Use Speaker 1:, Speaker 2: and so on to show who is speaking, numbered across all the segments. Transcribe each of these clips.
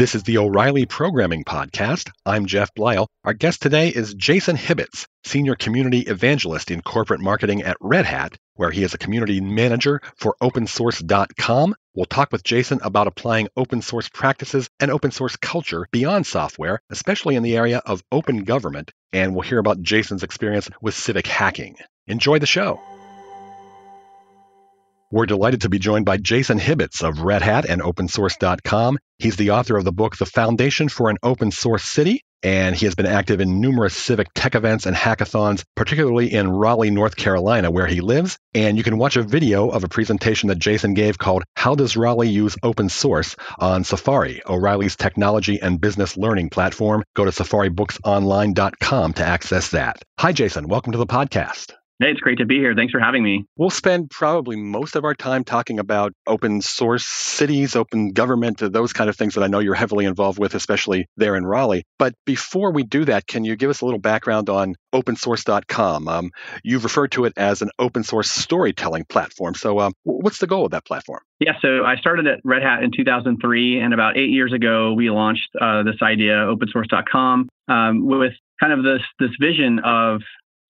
Speaker 1: This is the O'Reilly Programming Podcast. I'm Jeff Bleiel. Our guest today is Jason Hibbets, Senior Community Evangelist in Corporate Marketing at Red Hat, where he is a community manager for opensource.com. We'll talk with Jason about applying open source practices and open source culture beyond software, especially in the area of open government. And we'll hear about Jason's experience with civic hacking. Enjoy the show. We're delighted to be joined by Jason Hibbets of Red Hat and opensource.com. He's the author of the book, The Foundation for an Open Source City, and he has been active in numerous civic tech events and hackathons, particularly in Raleigh, North Carolina, where he lives. And you can watch a video of a presentation that Jason gave called How Does Raleigh Use Open Source on Safari, O'Reilly's technology and business learning platform. Go to safaribooksonline.com to access that. Hi, Jason. Welcome to the podcast.
Speaker 2: Hey, it's great to be here. Thanks for having me.
Speaker 1: We'll spend probably most of our time talking about open source cities, open government, those kind of things that I know you're heavily involved with, especially there in Raleigh. But before we do that, can you give us a little background on opensource.com? Um, you've referred to it as an open source storytelling platform. So, um, what's the goal of that platform?
Speaker 2: Yeah, so I started at Red Hat in 2003, and about eight years ago, we launched uh, this idea, opensource.com, um, with kind of this this vision of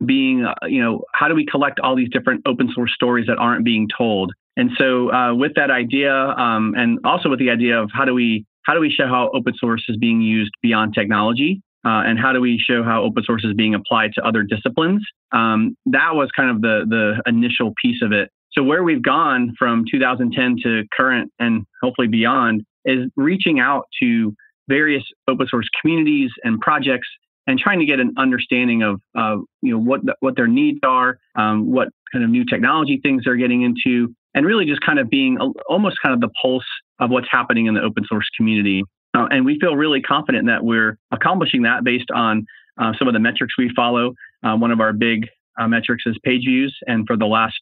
Speaker 2: being, uh, you know, how do we collect all these different open source stories that aren't being told? And so, uh, with that idea, um, and also with the idea of how do we how do we show how open source is being used beyond technology, uh, and how do we show how open source is being applied to other disciplines? Um, that was kind of the the initial piece of it. So where we've gone from 2010 to current and hopefully beyond is reaching out to various open source communities and projects and trying to get an understanding of uh, you know what the, what their needs are, um, what kind of new technology things they're getting into, and really just kind of being a, almost kind of the pulse of what's happening in the open source community. Uh, and we feel really confident that we're accomplishing that based on uh, some of the metrics we follow. Uh, one of our big uh, metrics is page views, and for the last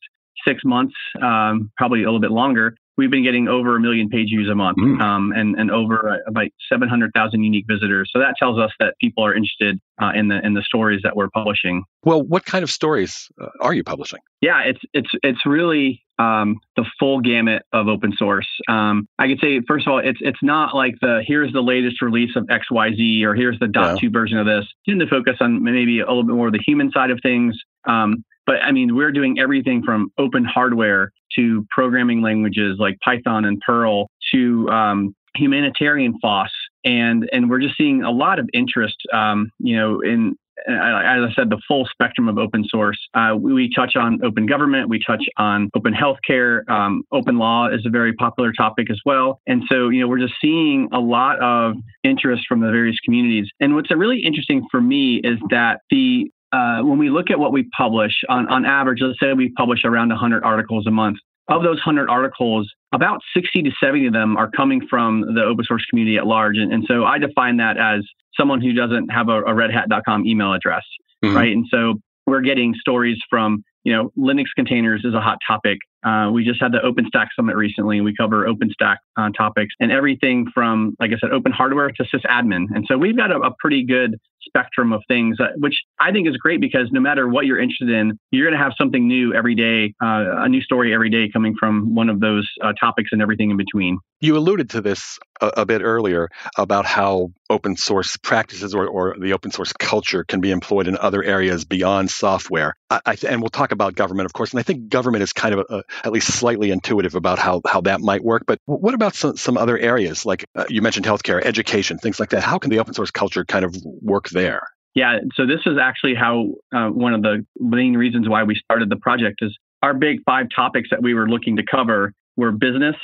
Speaker 2: six months, um, probably a little bit longer, we've been getting over a million page views a month mm. um, and, and over uh, about 700,000 unique visitors. So that tells us that people are interested uh, in the in the stories that we're publishing.
Speaker 1: Well, what kind of stories uh, are you publishing?
Speaker 2: Yeah, it's it's it's really um, the full gamut of open source. Um, I could say first of all, it's it's not like the here's the latest release of X Y Z or here's the dot yeah. two version of this. tend to focus on maybe a little bit more of the human side of things. Um, but I mean, we're doing everything from open hardware to programming languages like Python and Perl to um, humanitarian FOSS. And, and we're just seeing a lot of interest, um, you know, in, as I said, the full spectrum of open source. Uh, we, we, touch on open government, we touch on open healthcare. Um, open law is a very popular topic as well. And so, you know, we're just seeing a lot of interest from the various communities. And what's really interesting for me is that the uh, when we look at what we publish on, on average, let's say we publish around 100 articles a month. Of those 100 articles, about 60 to 70 of them are coming from the open source community at large. And, and so I define that as someone who doesn't have a, a redhat.com email address, mm-hmm. right? And so we're getting stories from you know, Linux containers is a hot topic. Uh, we just had the OpenStack Summit recently, and we cover OpenStack uh, topics and everything from, like I said, open hardware to sysadmin. And so we've got a, a pretty good spectrum of things, uh, which I think is great because no matter what you're interested in, you're going to have something new every day, uh, a new story every day coming from one of those uh, topics and everything in between.
Speaker 1: You alluded to this a, a bit earlier about how open source practices or, or, the open source culture can be employed in other areas beyond software. I, I, and we'll talk about government, of course. And I think government is kind of a, at least slightly intuitive about how, how that might work. But what about some, some other areas? Like uh, you mentioned healthcare, education, things like that. How can the open source culture kind of work there?
Speaker 2: Yeah, so this is actually how uh, one of the main reasons why we started the project is our big five topics that we were looking to cover were business,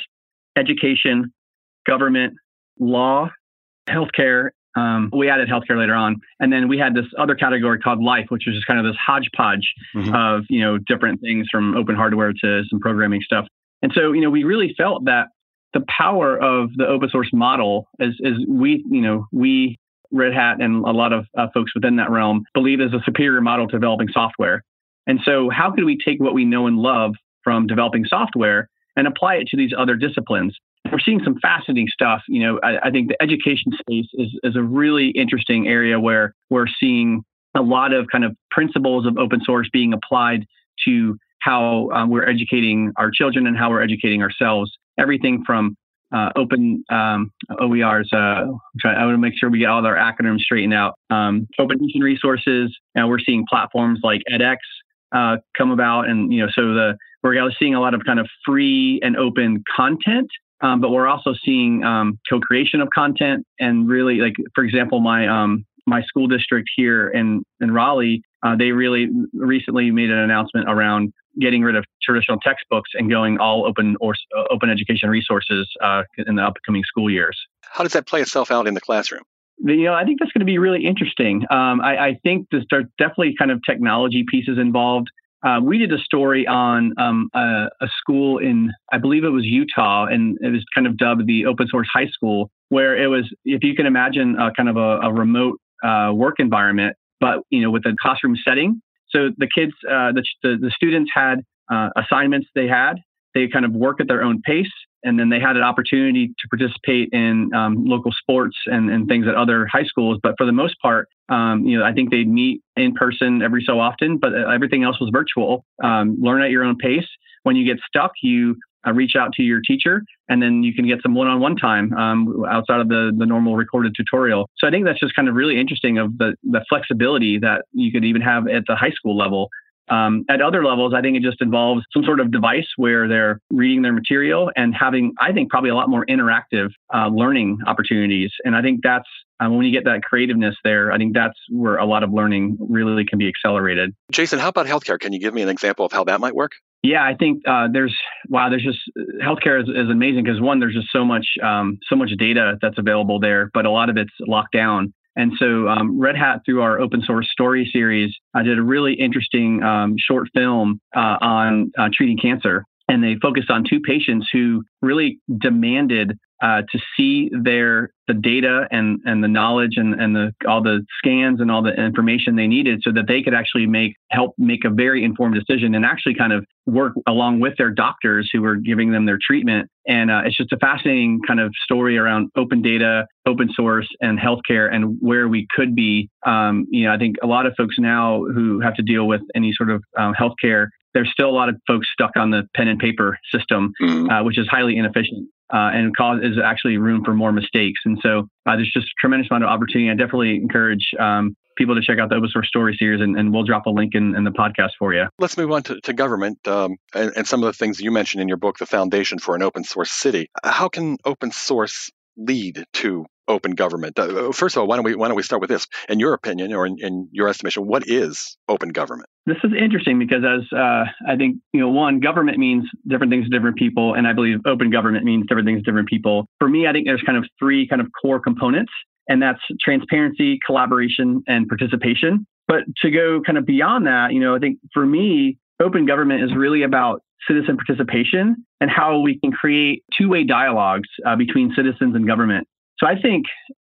Speaker 2: education, government, law, healthcare. Um, we added healthcare later on, and then we had this other category called life, which was just kind of this hodgepodge mm-hmm. of you know different things from open hardware to some programming stuff. And so you know we really felt that the power of the open source model is, is we you know we Red Hat and a lot of uh, folks within that realm believe is a superior model to developing software. And so, how could we take what we know and love from developing software and apply it to these other disciplines? We're seeing some fascinating stuff. You know, I, I think the education space is, is a really interesting area where we're seeing a lot of kind of principles of open source being applied to how um, we're educating our children and how we're educating ourselves. Everything from uh, open um, OERs. Uh, I want to make sure we get all our acronyms straightened out. Um, open teaching resources, and we're seeing platforms like edX uh, come about, and you know, so the we're seeing a lot of kind of free and open content. Um, but we're also seeing um, co-creation of content, and really, like for example, my um, my school district here in in Raleigh, uh, they really recently made an announcement around getting rid of traditional textbooks and going all open or uh, open education resources uh, in the upcoming school years.
Speaker 1: How does that play itself out in the classroom?
Speaker 2: You know, I think that's going to be really interesting. Um, I, I, think there's definitely kind of technology pieces involved. Uh, we did a story on um, a, a, school in, I believe it was Utah, and it was kind of dubbed the open source high school, where it was, if you can imagine, uh, kind of a, a remote uh, work environment, but you know, with a classroom setting. So the kids, uh, the, the, the students had uh, assignments they had. They kind of work at their own pace, and then they had an opportunity to participate in um, local sports and, and things at other high schools. But for the most part, um, you know, I think they'd meet in person every so often, but uh, everything else was virtual. Um, learn at your own pace. When you get stuck, you uh, reach out to your teacher, and then you can get some one-on-one time um, outside of the, the normal recorded tutorial. So I think that's just kind of really interesting of the the flexibility that you could even have at the high school level. Um, at other levels, I think it just involves some sort of device where they're reading their material and having, I think, probably a lot more interactive uh, learning opportunities. And I think that's uh, when you get that creativeness there, I think that's where a lot of learning really can be accelerated.
Speaker 1: Jason, how about healthcare? Can you give me an example of how that might work?
Speaker 2: Yeah, I think uh, there's wow. There's just healthcare is, is amazing because one, there's just so much um, so much data that's available there, but a lot of it's locked down. And so um, Red Hat, through our open source story series, I did a really interesting um, short film uh, on uh, treating cancer. And they focused on two patients who really demanded uh, to see their the data and and the knowledge and and the all the scans and all the information they needed so that they could actually make help make a very informed decision and actually kind of work along with their doctors who were giving them their treatment. And uh, it's just a fascinating kind of story around open data open source and healthcare and where we could be. Um, you know i think a lot of folks now who have to deal with any sort of uh, healthcare there's still a lot of folks stuck on the pen and paper system, mm-hmm. uh, which is highly inefficient uh, and cause is actually room for more mistakes. And so uh, there's just a tremendous amount of opportunity. I definitely encourage um, people to check out the open source story series, and, and we'll drop a link in, in, the podcast for you.
Speaker 1: Let's move on to, to government um, and, and some of the things you mentioned in your book, The Foundation for an Open Source City. How can open source lead to open government? Uh, first of all, why don't we why don't we start with this? In your opinion, or in, in your estimation, what is open government?
Speaker 2: This is interesting because, as uh, I think you know, one government means different things to different people, and I believe open government means different things to different people. For me, I think there's kind of three kind of core components, and that's transparency, collaboration, and participation. But to go kind of beyond that, you know, I think for me, open government is really about citizen participation and how we can create two-way dialogues uh, between citizens and government. So I think,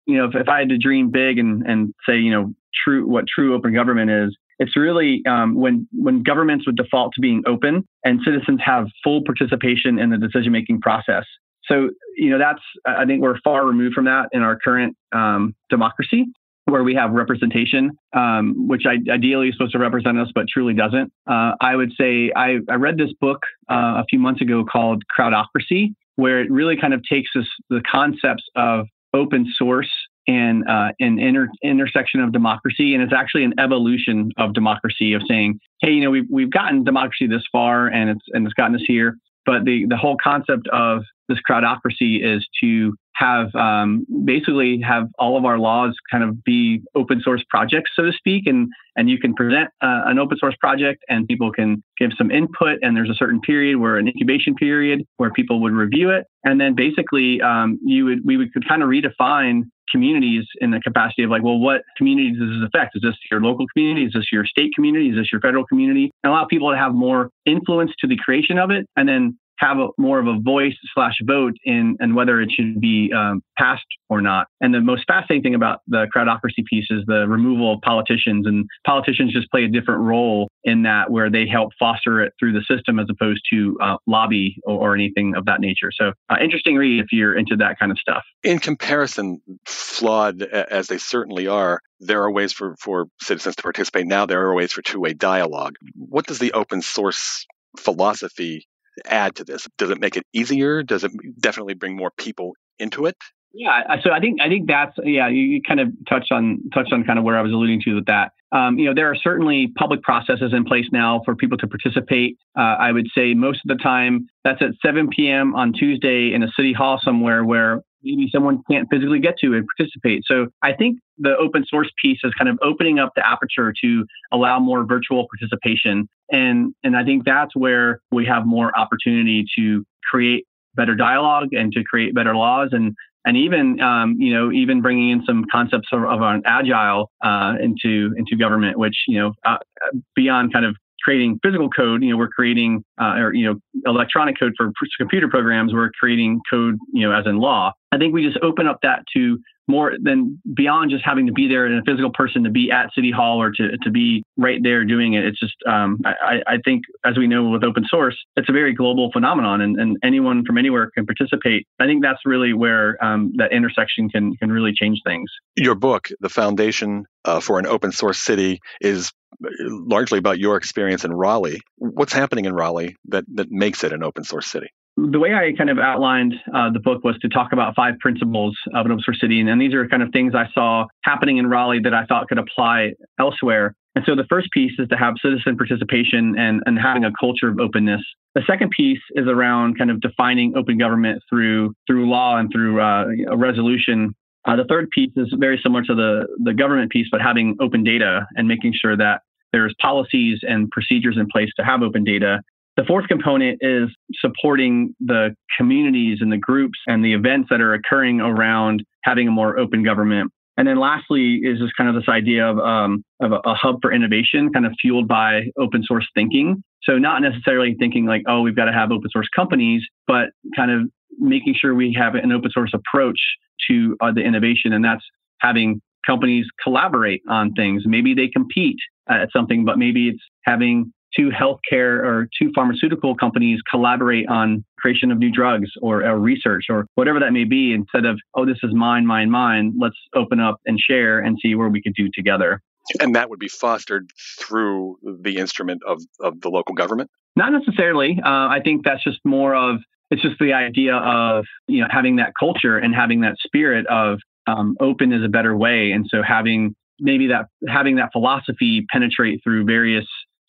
Speaker 2: you know, if, if I had to dream big and, and say, you know, true what true open government is, it's really um, when when governments would default to being open and citizens have full participation in the decision making process. So you know that's I think we're far removed from that in our current um, democracy, where we have representation, um, which I, ideally is supposed to represent us, but truly doesn't. Uh, I would say I, I read this book uh, a few months ago called Crowdocracy, where it really kind of takes us the concepts of open source and uh, an inter- intersection of democracy, and it's actually an evolution of democracy of saying, hey, you know, we've we've gotten democracy this far, and it's and it's gotten us here, but the the whole concept of this crowdocracy is to have um, basically have all of our laws kind of be open source projects, so to speak, and and you can present uh, an open source project and people can give some input, and there's a certain period where an incubation period where people would review it, and then basically um, you would we would could kind of redefine communities in the capacity of like, well, what communities does this affect? Is this your local community? Is this your state community? Is this your federal community? And allow people to have more influence to the creation of it, and then have a, more of a voice slash vote in and whether it should be um, passed or not. And the most fascinating thing about the crowdocracy piece is the removal of politicians, and politicians just play a different role in that, where they help foster it through the system as opposed to uh, lobby or, or, anything of that nature. So, uh, interesting read if you're into that kind of stuff.
Speaker 1: In comparison, flawed as they certainly are, there are ways for, for citizens to participate now. There are ways for two way dialogue. What does the open source philosophy add to this? Does it make it easier? Does it definitely bring more people into it?
Speaker 2: Yeah, so I think I think that's yeah. You, kind of touched on touched on kind of where I was alluding to with that. Um, you know, there are certainly public processes in place now for people to participate. Uh, I would say most of the time that's at 7 p.m. on Tuesday in a city hall somewhere where maybe someone can't physically get to and participate. So I think the open source piece is kind of opening up the aperture to allow more virtual participation. And, and I think that's where we have more opportunity to create better dialogue and to create better laws and and even um, you know even bringing in some concepts of, of an agile uh, into into government, which you know uh, beyond kind of creating physical code, you know, we're creating uh, or you know electronic code for computer programs. We're creating code, you know, as in law. I think we just open up that to more than beyond just having to be there in a physical person to be at City Hall or to, to be right there doing it. It's just, um, I, I think, as we know with open source, it's a very global phenomenon and, and anyone from anywhere can participate. I think that's really where um, that intersection can, can really change things.
Speaker 1: Your book, The Foundation uh, for an Open Source City, is largely about your experience in Raleigh. What's happening in Raleigh that, that makes it an open source city?
Speaker 2: the way I kind of outlined uh, the book was to talk about five principles of an open source city. And, and these are kind of things I saw happening in Raleigh that I thought could apply elsewhere. And so the first piece is to have citizen participation and, and having a culture of openness. The second piece is around kind of defining open government through through law and through uh, a resolution. Uh, the third piece is very similar to the, the government piece, but having open data and making sure that there's policies and procedures in place to have open data. The fourth component is supporting the communities and the groups and the events that are occurring around having a more open government. And then lastly is just kind of this idea of, um, of a, a, hub for innovation, kind of fueled by open source thinking. So not necessarily thinking like, oh, we've got to have open source companies, but kind of making sure we have an open source approach to uh, the innovation. And that's having companies collaborate on things. Maybe they compete at something, but maybe it's having two healthcare or two pharmaceutical companies collaborate on creation of new drugs or, or, research or whatever that may be instead of oh this is mine mine mine let's open up and share and see where we could do together
Speaker 1: and that would be fostered through the instrument of, of the local government
Speaker 2: not necessarily uh, i think that's just more of it's just the idea of you know having that culture and having that spirit of um, open is a better way and so having maybe that having that philosophy penetrate through various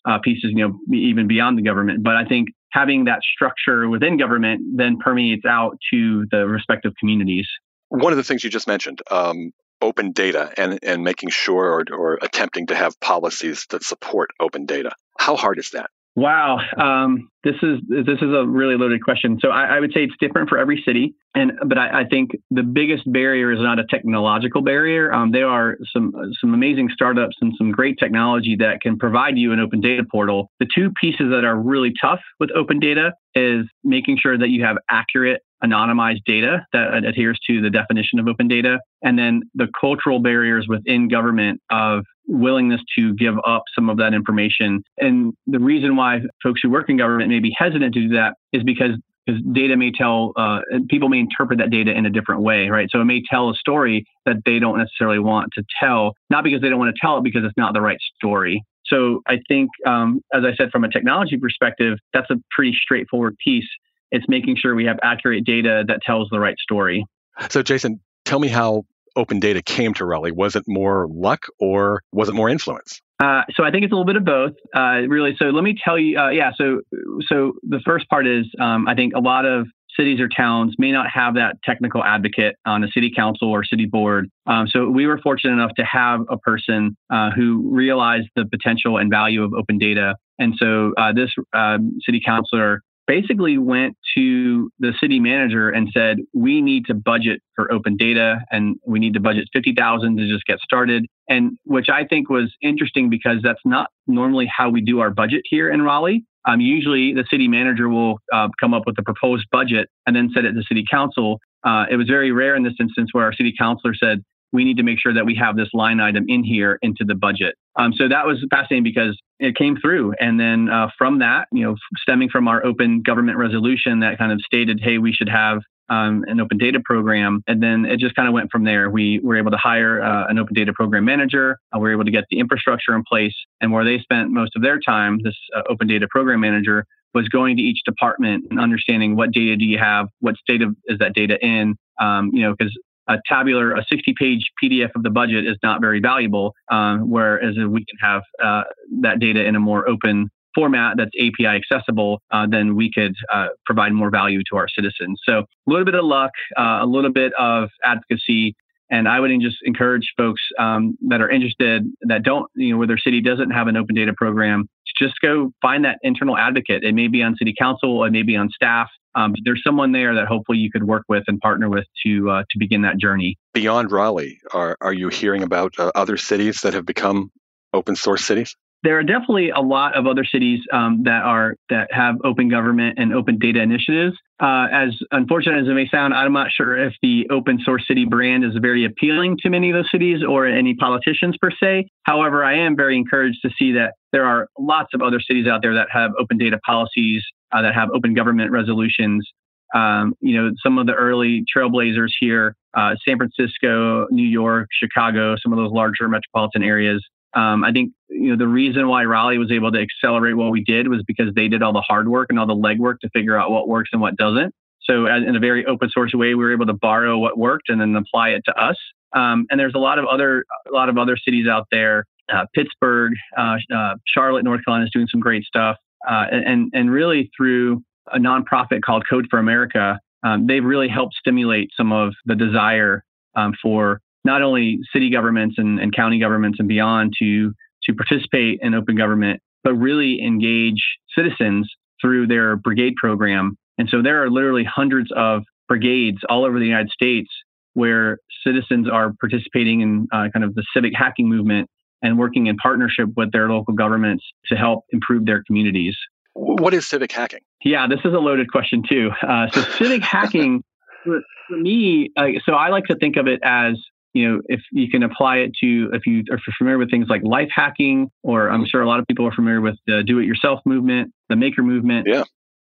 Speaker 2: uh, pieces, you know, even beyond the government. But I think having that structure within government then permeates out to the respective communities.
Speaker 1: One of the things you just mentioned, um, open data and, and making sure or, or attempting to have policies that support open data. How hard is that?
Speaker 2: Wow, um, this is this is a really loaded question. So I, I, would say it's different for every city, and but I, I think the biggest barrier is not a technological barrier. Um, there are some some amazing startups and some great technology that can provide you an open data portal. The two pieces that are really tough with open data is making sure that you have accurate anonymized data that adheres to the definition of open data, and then the cultural barriers within government of willingness to give up some of that information. And the reason why folks who work in government may be hesitant to do that is because because data may tell uh, people may interpret that data in a different way right? So it may tell a story that they don't necessarily want to tell not because they don't want to tell it because it's not the right story. So i think um, as i said from a technology perspective that's a pretty straightforward piece it's making sure we have accurate data that tells the right story
Speaker 1: so jason tell me how open data came to Raleigh? Was it more luck or was it more influence?
Speaker 2: Uh, so I think it's a little bit of both, uh, really. So let me tell you, uh, yeah. So so the first part is um, I think a lot of cities or towns may not have that technical advocate on a city council or city board. Um, so we were fortunate enough to have a person uh, who realized the potential and value of open data. And so uh, this um, city councilor basically went to the city manager and said, "We need to budget for open data, and we need to budget fifty thousand to just get started." And which I think was interesting because that's not normally how we do our budget here in Raleigh. Um, usually, the city manager will uh, come up with a proposed budget and then send it to city council. Uh, it was very rare in this instance where our city councilor said, we need to make sure that we have this line item in here into the budget. Um, so that was fascinating because it came through. And then uh, from that, you know, stemming from our open government resolution that kind of stated, hey, we should have um, an open data program. And then it just kind of went from there. We were able to hire uh, an open data program manager. Uh, we were able to get the infrastructure in place. And where they spent most of their time, this uh, open data program manager was going to each department and understanding what data do you have, what state of is that data in, um, you know, because a tabular, a 60 page PDF of the budget is not very valuable, um, whereas if we can have uh, that data in a more open format that's API accessible, uh, then we could uh, provide more value to our citizens. So a little bit of luck, uh, a little bit of advocacy, and I would just encourage folks um, that are interested that don't, you know, where their city doesn't have an open data program, to just go find that internal advocate. It may be on city council, it may be on staff. Um, there's someone there that hopefully you could work with and partner with to uh, to begin that journey.
Speaker 1: Beyond Raleigh, are are you hearing about uh, other cities that have become open source cities?
Speaker 2: there are definitely a lot of other cities um, that are that have open government and open data initiatives. Uh, as unfortunate as it may sound, I'm not sure if the open source city brand is very appealing to many of those cities or any politicians per se. However, I am very encouraged to see that there are lots of other cities out there that have open data policies, uh, that have open government resolutions. Um, you know, some of the early trailblazers here, uh, San Francisco, New York, Chicago, some of those larger metropolitan areas um, I think you know the reason why Raleigh was able to accelerate what we did was because they did all the hard work and all the legwork to figure out what works and what doesn't. So, as, in a very open source way, we were able to borrow what worked and then apply it to us. Um, and there's a lot of other a lot of other cities out there. Uh, Pittsburgh, uh, uh, Charlotte, North Carolina is doing some great stuff. Uh, and and really through a nonprofit called Code for America, um, they've really helped stimulate some of the desire um, for not only city governments and, and county governments and beyond to to participate in open government, but really engage citizens through their brigade program. And so there are literally hundreds of brigades all over the United States where citizens are participating in uh, kind of the civic hacking movement and working in partnership with their local governments to help improve their communities.
Speaker 1: What is civic hacking?
Speaker 2: Yeah, this is a loaded question too. Uh, so civic hacking, for, for me, uh, so I like to think of it as you know, if you can apply it to, if you are familiar with things like life hacking, or I'm sure a lot of people are familiar with the do it yourself movement, the maker movement.
Speaker 1: Yeah.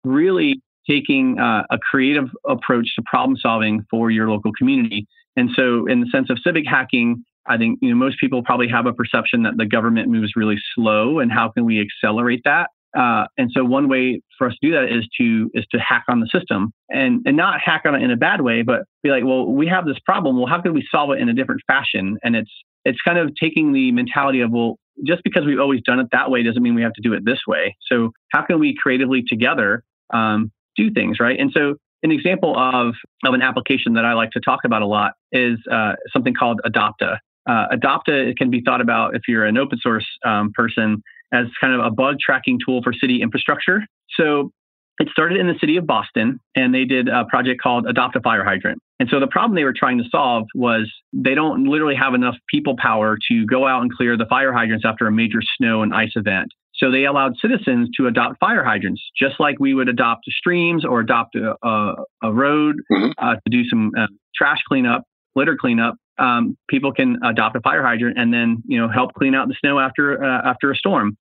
Speaker 2: Really taking uh, a creative approach to problem solving for your local community. And so, in the sense of civic hacking, I think you know most people probably have a perception that the government moves really slow, and how can we accelerate that? Uh, and so one way for us to do that is to is to hack on the system and and not hack on it in a bad way, but be like, well, we have this problem. Well, how can we solve it in a different fashion? And it's it's kind of taking the mentality of well, just because we've always done it that way doesn't mean we have to do it this way. So how can we creatively together um, do things right? And so an example of of an application that I like to talk about a lot is uh, something called Adopta. Uh, Adopta can be thought about if you're an open source um, person as kind of a bug tracking tool for city infrastructure. So it started in the city of Boston, and they did a project called Adopt a Fire Hydrant. And so the problem they were trying to solve was they don't literally have enough people power to go out and clear the fire hydrants after a major snow and ice event. So they allowed citizens to adopt fire hydrants, just like we would adopt streams or adopt a, a, a road mm-hmm. uh, to do some uh, trash cleanup, litter cleanup um, people can adopt a fire hydrant and then you know help clean out the snow after uh, after a storm.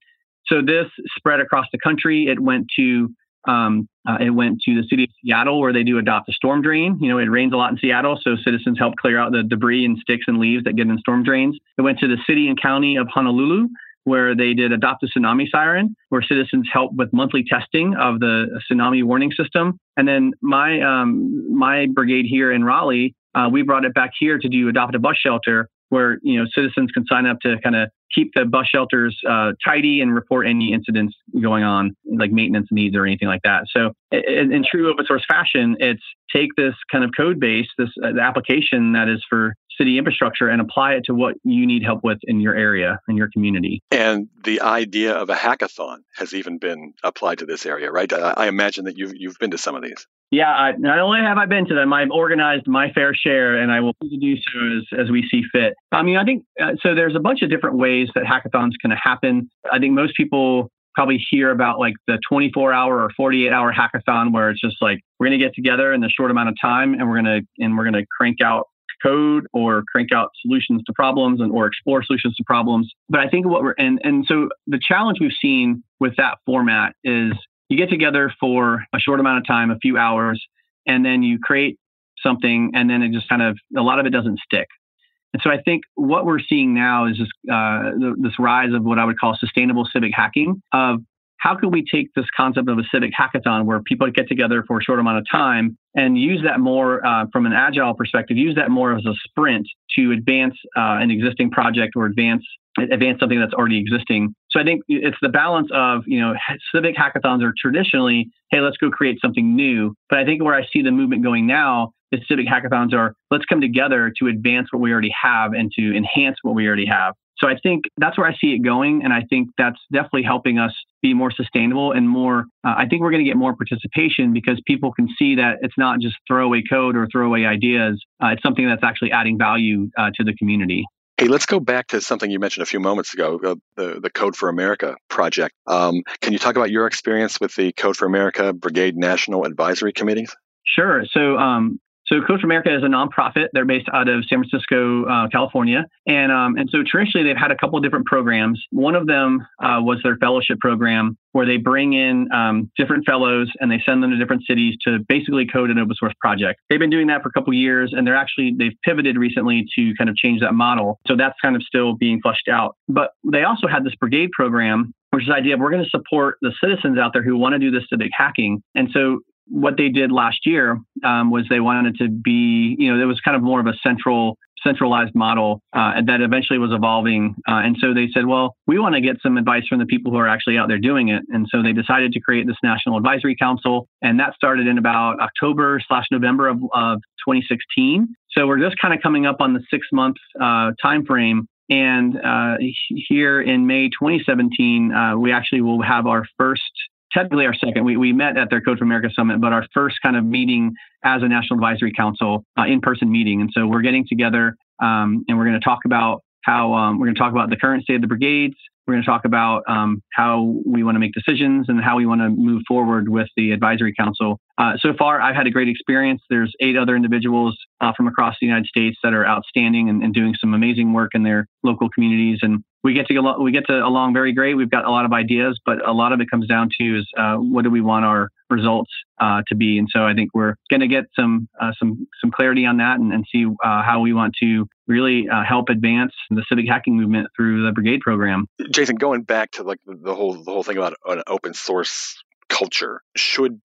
Speaker 2: So this spread across the country. It went to um, uh, it went to the city of Seattle where they do adopt a storm drain. You know, it rains a lot in Seattle, so citizens help clear out the debris and sticks and leaves that get in storm drains. It went to the city and county of Honolulu where they did adopt a tsunami siren, where citizens help with monthly testing of the tsunami warning system. And then my um, my brigade here in Raleigh uh, we brought it back here to do adopt a bus shelter where you know citizens can sign up to kind of keep the bus shelters uh, tidy and report any incidents going on like maintenance needs or anything like that so in, in true open source fashion it's take this kind of code base this uh, application that is for city infrastructure and apply it to what you need help with in your area in your community
Speaker 1: and the idea of a hackathon has even been applied to this area right i, I imagine that you've, you've been to some of these
Speaker 2: yeah, I, not only have I been to them, I've organized my fair share, and I will do so as, as we see fit. I mean, I think uh, so. There's a bunch of different ways that hackathons can happen. I think most people probably hear about like the 24 hour or 48 hour hackathon, where it's just like we're going to get together in a short amount of time, and we're going to and we're going to crank out code or crank out solutions to problems and or explore solutions to problems. But I think what we're and and so the challenge we've seen with that format is you get together for a short amount of time, a few hours, and then you create something, and then it just kind of a lot of it doesn't stick. And so I think what we're seeing now is this uh, this rise of what I would call sustainable civic hacking of how can we take this concept of a civic hackathon where people get together for a short amount of time and use that more uh, from an agile perspective, use that more as a sprint to advance uh, an existing project or advance advance something that's already existing. So I think it's the balance of, you know, civic hackathons are traditionally, hey, let's go create something new. But I think where I see the movement going now is civic hackathons are let's come together to advance what we already have and to enhance what we already have. So I think that's where I see it going. And I think that's definitely helping us be more sustainable and more. Uh, I think we're going to get more participation because people can see that it's not just throwaway code or throwaway ideas. Uh, it's something that's actually adding value uh, to the community.
Speaker 1: Hey, let's go back to something you mentioned a few moments ago, uh, the, the Code for America project. Um, can you talk about your experience with the Code for America Brigade National Advisory Committees?
Speaker 2: Sure. So um, so for America is a nonprofit. They're based out of San Francisco, uh, California, and um, and so traditionally they've had a couple of different programs. One of them uh, was their fellowship program, where they bring in um, different fellows and they send them to different cities to basically code an open source project. They've been doing that for a couple of years, and they're actually they've pivoted recently to kind of change that model. So that's kind of still being fleshed out. But they also had this brigade program which is the idea of we're going to support the citizens out there who want to do this civic hacking. And so what they did last year um, was they wanted to be, you know, it was kind of more of a central centralized model uh, that eventually was evolving. Uh, and so they said, well, we want to get some advice from the people who are actually out there doing it. And so they decided to create this National Advisory Council. And that started in about October slash November of, of 2016. So we're just kind of coming up on the six month uh, time frame. And uh, here in May 2017, uh, we actually will have our first technically our second. We, we met at their Code for America Summit, but our first kind of meeting as a National Advisory Council uh, in person meeting. And so we're getting together um, and we're going to talk about how um, we're going to talk about the current state of the brigades. We're going to talk about um, how we want to make decisions and how we want to move forward with the advisory council. Uh, so far, I've had a great experience. There's eight other individuals uh, from across the United States that are outstanding and, and, doing some amazing work in their local communities. And we get to get, we get to along very great. We've got a lot of ideas, but a lot of it comes down to is uh, what do we want our results uh, to be? And so I think we're going to get some uh, some some clarity on that and, and see how we want to really help advance the civic hacking movement through the brigade program.
Speaker 1: Jason, going back to like the whole the whole thing about an open source culture, should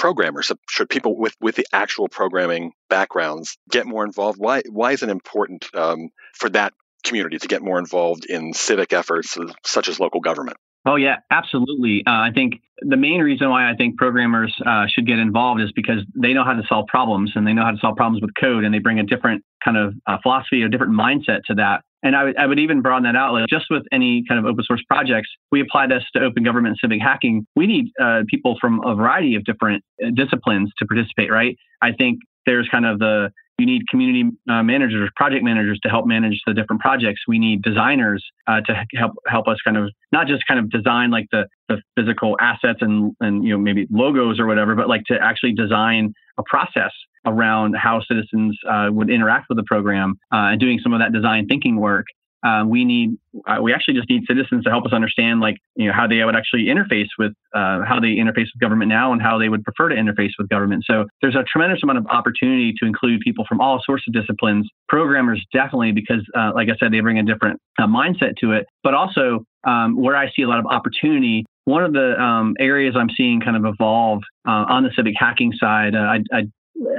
Speaker 1: programmers should people with with the actual programming backgrounds get more involved why why is it important um, for that community to get more involved in civic efforts such as local government?
Speaker 2: Oh yeah, absolutely. Uh, I think the main reason why I think programmers uh, should get involved is because they know how to solve problems and they know how to solve problems with code, and they bring a different kind of uh, philosophy or different mindset to that. And I would, I would even broaden that out. Like just with any kind of open source projects, we apply this to open government and civic hacking. We need uh, people from a variety of different uh, disciplines to participate, right? I think there's kind of the you need community uh, managers, project managers to help manage the different projects. We need designers uh, to help help us kind of not just kind of design like the, the physical assets and and you know maybe logos or whatever, but like to actually design a process around how citizens uh, would interact with the program uh, and doing some of that design thinking work uh, we need uh, we actually just need citizens to help us understand like you know how they would actually interface with uh, how they interface with government now and how they would prefer to interface with government. So there's a tremendous amount of opportunity to include people from all sorts of disciplines. Programmers definitely because uh, like i said they bring a different uh, mindset to it. But also um, where i see a lot of opportunity one of the um, areas i'm seeing kind of evolve uh, on the civic hacking side I, I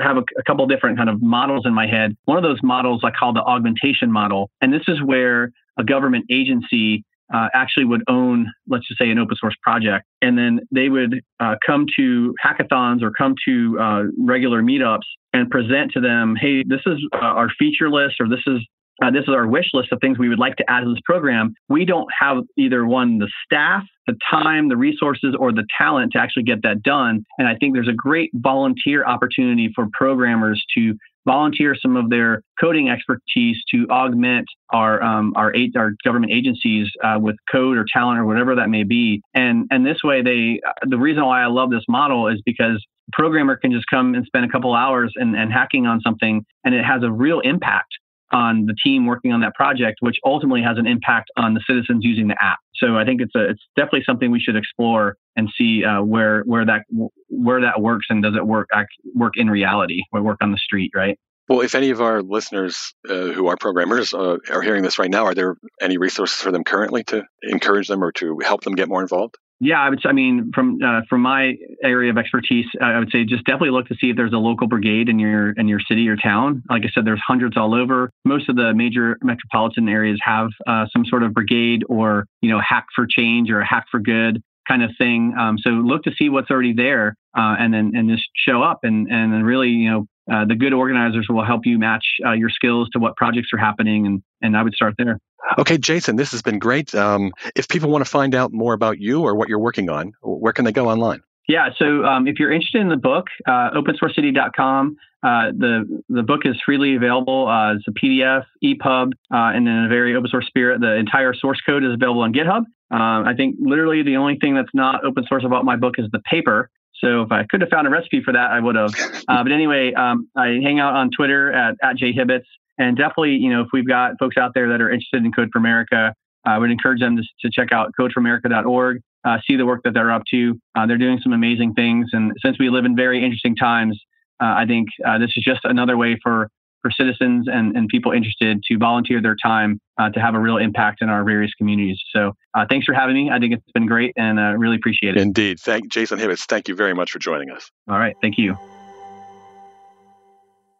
Speaker 2: have a, a couple different kind of models in my head. One of those models I call the augmentation model. And this is where a government agency uh, actually would own, let's just say, an open source project. And then they would uh, come to hackathons or come to uh, regular meetups and present to them, hey, this is uh, our feature list or this is uh, this is our wish list of things we would like to add to this program. We don't have either one, the staff, the time, the resources, or the talent to actually get that done. And I think there's a great volunteer opportunity for programmers to volunteer some of their coding expertise to augment our um, our, eight, our government agencies uh, with code or talent or whatever that may be. And and this way, they the reason why I love this model is because programmer can just come and spend a couple hours and, and hacking on something and it has a real impact on the team working on that project, which ultimately has an impact on the citizens using the app. So I think it's a, it's definitely something we should explore and see uh, where where that where that works and does it work act, work in reality, or work on the street, right?
Speaker 1: Well, if any of our listeners uh, who are programmers uh, are hearing this right now, are there any resources for them currently to encourage them or to help them get more involved?
Speaker 2: Yeah, I would. I mean, from uh, from my area of expertise, I would say just definitely look to see if there's a local brigade in your in your city or town. Like I said, there's hundreds all over. Most of the major metropolitan areas have uh, some sort of brigade or you know hack for change or hack for good kind of thing. Um, so look to see what's already there, uh, and then and just show up and and really you know uh, the good organizers will help you match uh, your skills to what projects are happening, and and I would start there.
Speaker 1: Okay, Jason, this has been great. Um, if people want to find out more about you or what you're working on, where can they go online?
Speaker 2: Yeah, so um, if you're interested in the book, uh, opensourcecity.com. Uh, the the book is freely available. Uh, it's a PDF, EPUB, uh, and in a very open source spirit. The entire source code is available on GitHub. Uh, I think literally the only thing that's not open source about my book is the paper. So if I could have found a recipe for that, I would have. Uh, but anyway, um, I hang out on Twitter at, at jhibbets. And definitely, you know, if we've got folks out there that are interested in Code for America, I would encourage them to, to check out codeforamerica.org, uh, see the work that they're up to. Uh, they're doing some amazing things. And since we live in very interesting times, uh, I think uh, this is just another way for for citizens and, and people interested to volunteer their time uh, to have a real impact in our various communities. So uh, thanks for having me. I think it's been great and uh, really appreciate it.
Speaker 1: Indeed. Thank Jason Hibbets. Thank you very much for joining us.
Speaker 2: All right. Thank you.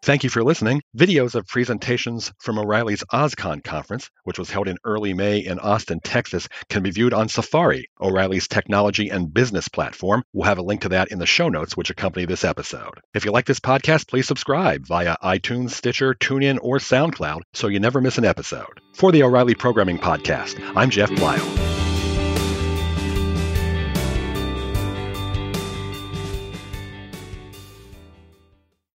Speaker 1: Thank you for listening. Videos of presentations from O'Reilly's OSCON conference, which was held in early May in Austin, Texas, can be viewed on Safari, O'Reilly's technology and business platform. We'll have a link to that in the show notes which accompany this episode. If you like this podcast, please subscribe via iTunes, Stitcher, TuneIn, or SoundCloud so you never miss an episode. For the O'Reilly Programming Podcast, I'm Jeff Bleiel.